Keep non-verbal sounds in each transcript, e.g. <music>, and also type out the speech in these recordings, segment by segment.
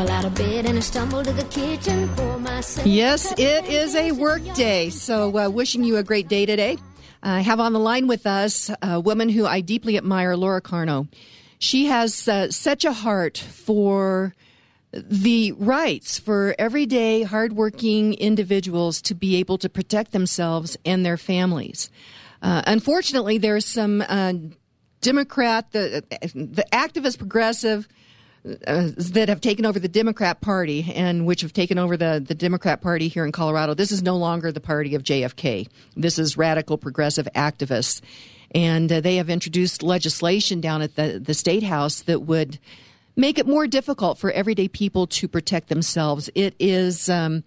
out of bed and I stumble to the kitchen for myself. Yes, it is a work day. So, uh, wishing you a great day today. I have on the line with us a woman who I deeply admire, Laura Carno. She has uh, such a heart for the rights for everyday, hardworking individuals to be able to protect themselves and their families. Uh, unfortunately, there's some uh, Democrat, the the activist progressive uh, that have taken over the Democrat Party and which have taken over the, the Democrat Party here in Colorado. This is no longer the party of JFK. This is radical progressive activists. And uh, they have introduced legislation down at the, the State House that would make it more difficult for everyday people to protect themselves. It is. Um,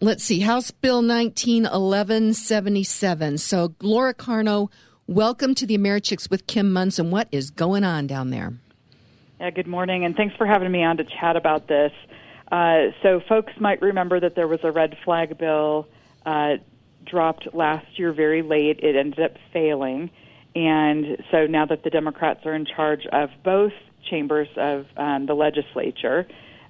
let's see, House Bill 191177. So, Laura Carno, welcome to the Americhicks with Kim Monson. What is going on down there? Yeah, good morning, and thanks for having me on to chat about this. Uh, so, folks might remember that there was a red flag bill uh, dropped last year very late. It ended up failing. And so now that the Democrats are in charge of both chambers of um, the legislature,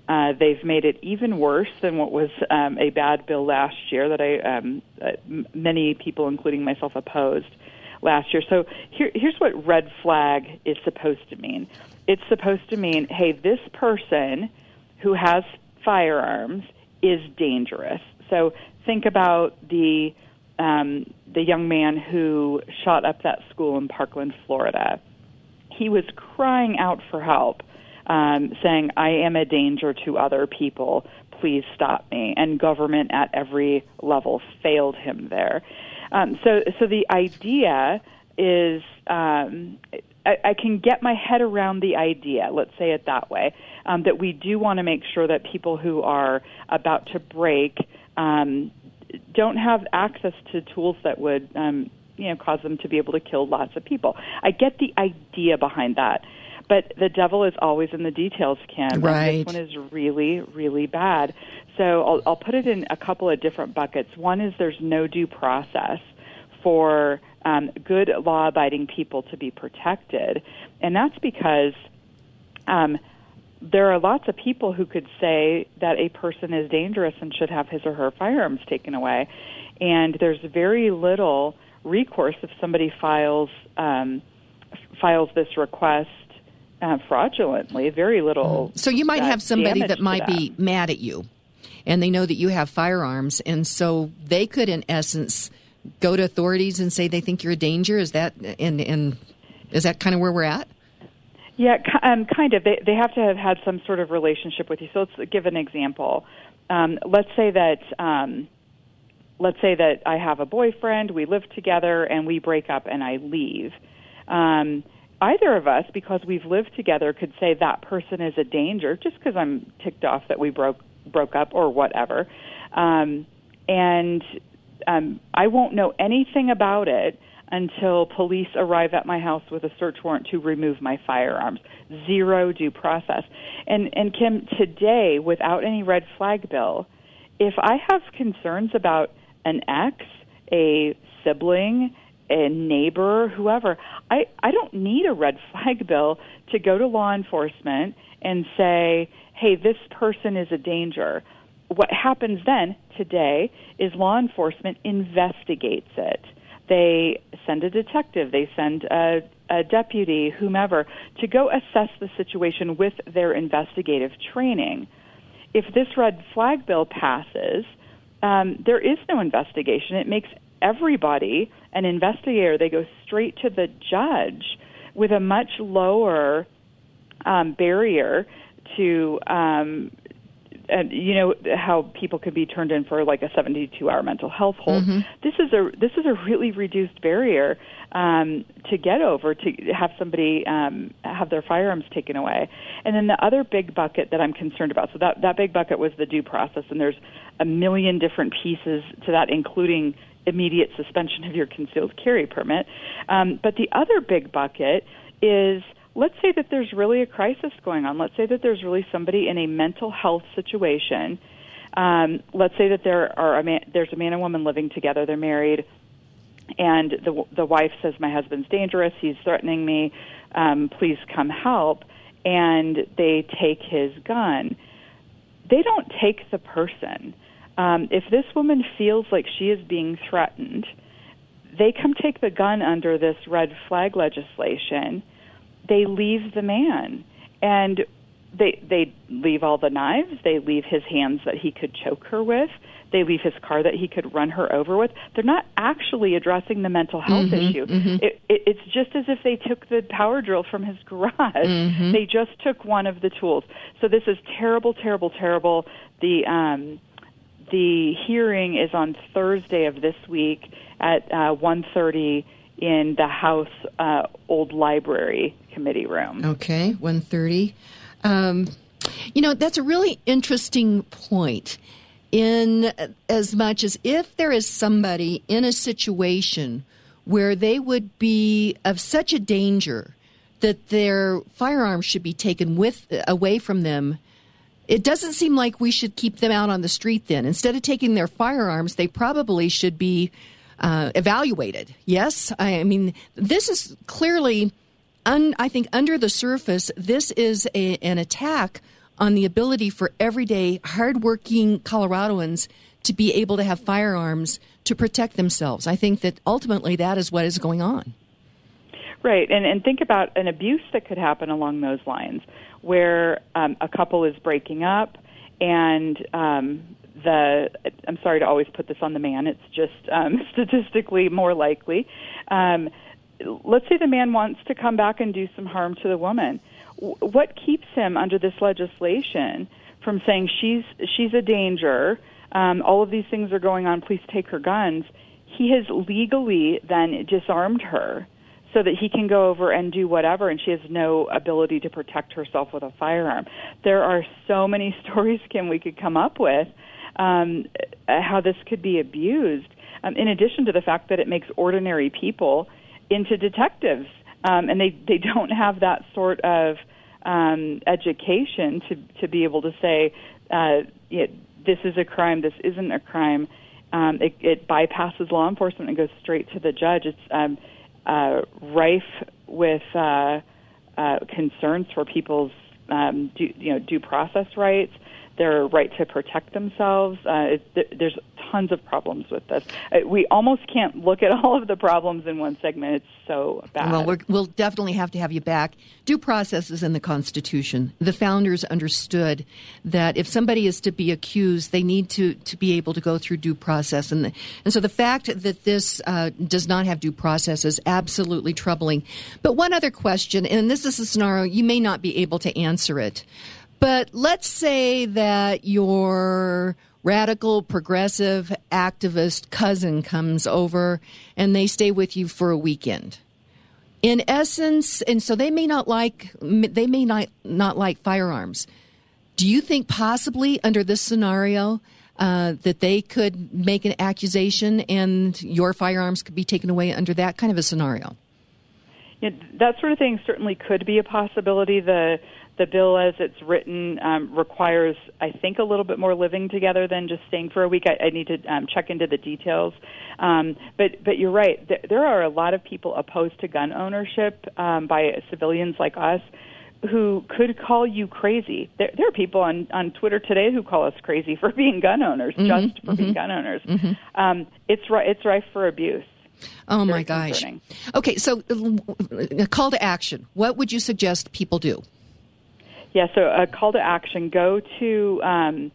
uh, they've made it even worse than what was um, a bad bill last year that I um, uh, many people, including myself, opposed last year. So here, here's what red flag is supposed to mean it's supposed to mean, hey, this person who has firearms is dangerous. So think about the um, the young man who shot up that school in Parkland, Florida. He was crying out for help, um, saying, "I am a danger to other people. Please stop me." And government at every level failed him there. Um, so, so the idea is um, I, I can get my head around the idea, let's say it that way, um, that we do want to make sure that people who are about to break um, don't have access to tools that would um, you know cause them to be able to kill lots of people. I get the idea behind that. But the devil is always in the details, Kim. Right. And this one is really, really bad. So I'll, I'll put it in a couple of different buckets. One is there's no due process for um, good law abiding people to be protected. And that's because um, there are lots of people who could say that a person is dangerous and should have his or her firearms taken away. And there's very little recourse if somebody files um, files this request uh, fraudulently. Very little. So you might have somebody that might be mad at you, and they know that you have firearms, and so they could, in essence, go to authorities and say they think you're a danger. Is that and and is that kind of where we're at? Yeah, um, kind of. They they have to have had some sort of relationship with you. So let's give an example. Um, let's say that um, let's say that I have a boyfriend, we live together, and we break up, and I leave. Um, either of us, because we've lived together, could say that person is a danger, just because I'm ticked off that we broke broke up or whatever. Um, and um, I won't know anything about it until police arrive at my house with a search warrant to remove my firearms. Zero due process. And and Kim, today, without any red flag bill, if I have concerns about an ex, a sibling, a neighbor, whoever, I, I don't need a red <laughs> flag bill to go to law enforcement and say, hey, this person is a danger. What happens then today is law enforcement investigates it. They send a detective, they send a, a deputy, whomever, to go assess the situation with their investigative training. If this red flag bill passes, um, there is no investigation. It makes everybody an investigator. They go straight to the judge with a much lower um, barrier to um, and you know how people could be turned in for like a 72 hour mental health hold. Mm-hmm. this is a this is a really reduced barrier um, to get over to have somebody um, have their firearms taken away. And then the other big bucket that I'm concerned about so that that big bucket was the due process and there's a million different pieces to that including immediate suspension of your concealed carry permit. Um, but the other big bucket is let's say that there's really a crisis going on. Let's say that there's really somebody in a mental health situation. Um, let's say that there are a man, there's a man and woman living together. They're married, and the the wife says, "My husband's dangerous. He's threatening me. Um, please come help." And they take his gun. they don't take the person. Um, if this woman feels like she is being threatened, they come take the gun under this red flag legislation. They leave the man, and they they leave all the knives. They leave his hands that he could choke her with. They leave his car that he could run her over with. They're not actually addressing the mental health Mm-hmm, issue. It, it, it's just as if they took the power drill from his garage. Mm-hmm. They just took one of the tools. So this is terrible, terrible, terrible. The um, the hearing is on Thursday of this week at uh, 1.30 in the House uh, Old Library Committee room. Okay, 130. Um, you know, that's a really interesting point. In as much as if there is somebody in a situation where they would be of such a danger that their firearms should be taken with away from them, it doesn't seem like we should keep them out on the street. Then, instead of taking their firearms, they probably should be uh, evaluated. Yes, I, I mean this is clearly un, I think under the surface, this is a, an attack on the ability for everyday, hardworking Coloradoans to be able to have firearms to protect themselves. I think that ultimately that is what is going on. Right, and and think about an abuse that could happen along those lines, where um, a couple is breaking up, and um, the I'm sorry to always put this on the man. It's just um, <laughs> statistically more likely. Um, let's say the man wants to come back and do some harm to the woman. What keeps him under this legislation from saying she's she's a danger? Um, all of these things are going on. Please take her guns. He has legally then disarmed her so that he can go over and do whatever, and she has no ability to protect herself with a firearm. There are so many <laughs> stories, Kim, we could come up with um, how this could be abused. Um, in addition to the fact that it makes ordinary people into detectives, um, and they they don't have that sort of um, education to to be able to say uh, it, this is a crime, this isn't a crime. Um, it, it bypasses law enforcement and goes straight to the judge. It's um, uh, rife with uh, uh, concerns for people's um, due, you know due process rights, their right to protect themselves. Uh, it, there's tons of problems with this. Uh, we almost can't look at <laughs> all of the problems in one segment. It's so bad. Well, we're, we'll definitely have to have you back. Due process is in the Constitution. The founders understood that if somebody is to be accused, they need to, to be able to go through due process. And, the, and so the fact that this uh, does not have due process is absolutely troubling. But one other question, and this is a scenario you may not be able to answer it. But let's say that your radical, progressive, activist cousin comes over and they stay with you for a weekend. In essence, and so they may not like they may not not like firearms. Do you think possibly under this scenario uh, that they could make an accusation and your firearms could be taken away under that kind of a scenario? Yeah, that sort of thing certainly could be a possibility. The the bill as it's written um, requires, I think, a little bit more living together than just staying for a week. I, I need to um, check into the details. Um, but but you're right. There, there are a lot of people opposed to gun ownership um, by civilians like us who could call you crazy. There, there are people on on Twitter today who call us crazy for <laughs> being gun owners, Mm-hmm, just for being gun owners. Um, it's ri- it's rife for abuse. Oh my gosh. concerning. Okay, so uh, a call to action. What would you suggest people do? Yeah, so a call to action go to, um,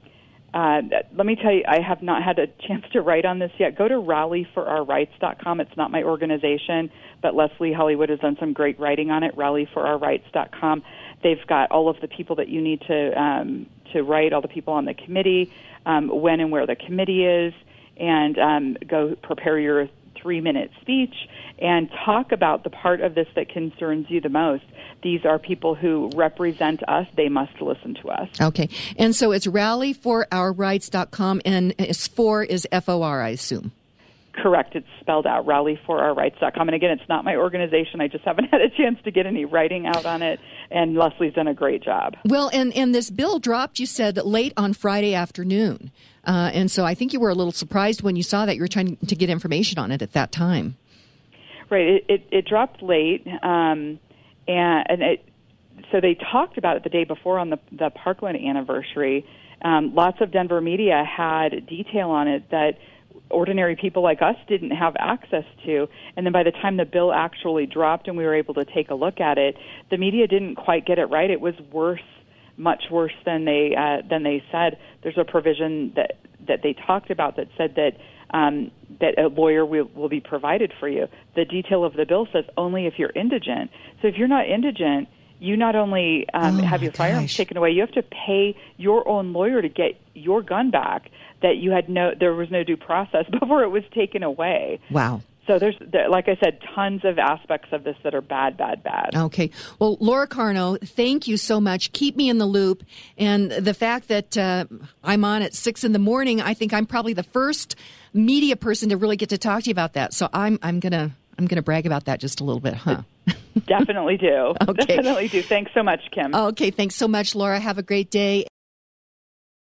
uh, let me tell you, I have not had a <laughs> chance to write on this yet. Go to rallyforourrights.com. It's not my organization, but Leslie Hollywood has done some great writing on it, rallyforourrights.com. They've got all of the people that you need to, um, to write, all the people on the committee, um, when and where the committee is, and um, go prepare your three minute speech and talk about the part of this that concerns you the most. These are people who represent us. They must listen to us. Okay. And so it's rallyforourrights.com and it's for is F O R, I assume. Correct. It's spelled out, rallyforourrights.com. And again, it's not my organization. I just haven't <laughs> had a chance to get any writing out on it. And Leslie's done a great job. Well, and, and this bill dropped, you said, late on Friday afternoon. Uh, and so I think you were a little surprised when you saw that you were trying to get information on it at that time. Right. It, it, it dropped late. Um, and, and it, so they talked about it the day before on the the Parkland anniversary. Um, lots of Denver media had detail on it that ordinary people like us didn't have access to. And then by the time the bill actually dropped and we were able to take a look at it, the media didn't quite get it right. It was worse, much worse than they uh, than they said. There's a provision that that they talked about that said that um, that a lawyer will, will be provided for you. The detail of the bill says only if you're indigent. So if you're not indigent, you not only um, Oh, have your firearms gosh. taken away, you have to pay your own lawyer to get your gun back. That you had no, there was no due process <laughs> before it was taken away. Wow. So there's, there, like I said, tons of aspects of this that are bad, bad, bad. Okay. Well, Laura Carno, thank you so much. Keep me in the loop. And the fact that uh, I'm on at six in the morning, I think I'm probably the first media person to really get to talk to you about that. So I'm I'm gonna I'm gonna brag about that just a little bit, huh? Definitely do. <laughs> Okay. Definitely do. Thanks so much, Kim. okay. Thanks so much, Laura. Have a great day.